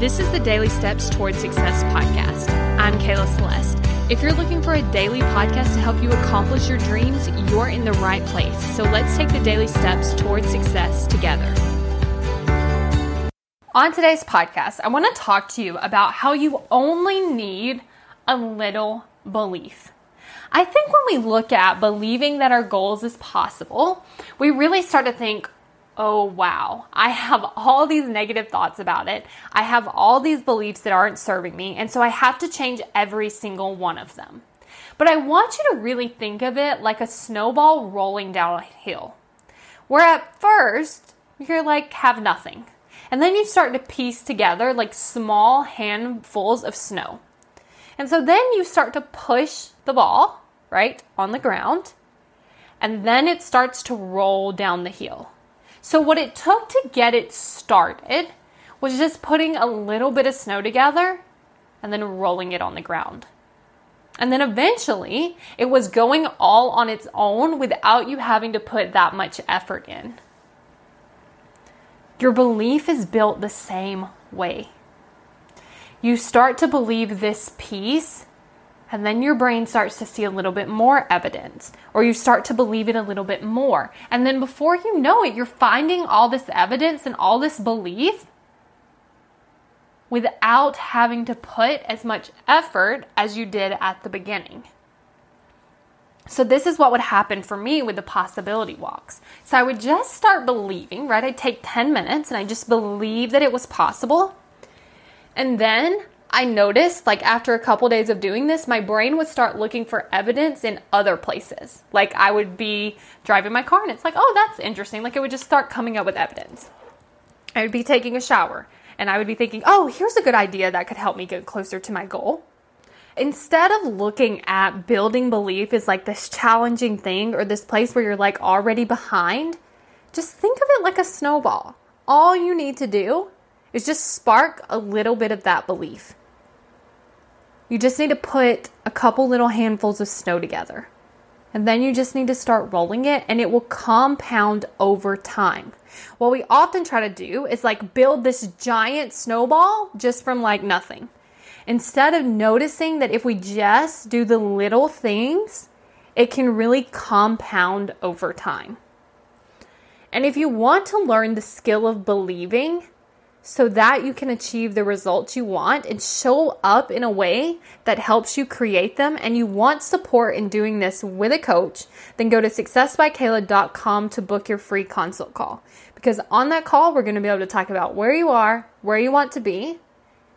This is the Daily Steps Towards Success podcast. I'm Kayla Celeste. If you're looking for a daily podcast to help you accomplish your dreams, you're in the right place. So let's take the daily steps towards success together. On today's podcast, I want to talk to you about how you only need a little belief. I think when we look at believing that our goals is possible, we really start to think, oh wow, I have all these negative thoughts about it. I have all these beliefs that aren't serving me, and so I have to change every single one of them. But I want you to really think of it like a snowball rolling down a hill, where at first you're like, have nothing. And then you start to piece together like small handfuls of snow. And so then you start to push the ball, right, on the ground, and then it starts to roll down the hill. So, what it took to get it started was just putting a little bit of snow together and then rolling it on the ground. And then eventually, it was going all on its own without you having to put that much effort in. Your belief is built the same way. You start to believe this piece and then your brain starts to see a little bit more evidence, or you start to believe it a little bit more. And then before you know it, you're finding all this evidence and all this belief without having to put as much effort as you did at the beginning. So, this is what would happen for me with the possibility walks. So, I would just start believing, right? I'd take 10 minutes and I just believe that it was possible. And then I noticed, like, after a couple days of doing this, my brain would start looking for evidence in other places. Like, I would be driving my car and it's like, oh, that's interesting. Like, it would just start coming up with evidence. I would be taking a shower and I would be thinking, oh, here's a good idea that could help me get closer to my goal. Instead of looking at building belief as like this challenging thing or this place where you're like already behind, just think of it like a snowball. All you need to do is just spark a little bit of that belief. You just need to put a couple little handfuls of snow together. And then you just need to start rolling it and it will compound over time. What we often try to do is like build this giant snowball just from like nothing. Instead of noticing that if we just do the little things, it can really compound over time. And if you want to learn the skill of believing, so that you can achieve the results you want and show up in a way that helps you create them and you want support in doing this with a coach, then go to successbykayla.com to book your free consult call. Because on that call, we're going to be able to talk about where you are, where you want to be,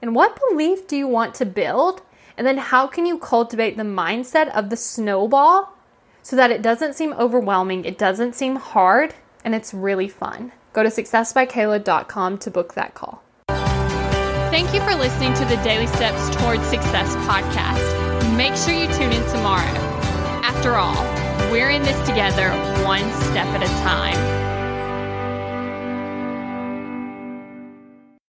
and what belief do you want to build, and then how can you cultivate the mindset of the snowball so that it doesn't seem overwhelming, it doesn't seem hard, and it's really fun. Go to successbykayla.com to book that call. Thank you for listening to the Daily Steps Towards Success podcast. Make sure you tune in tomorrow. After all, we're in this together one step at a time.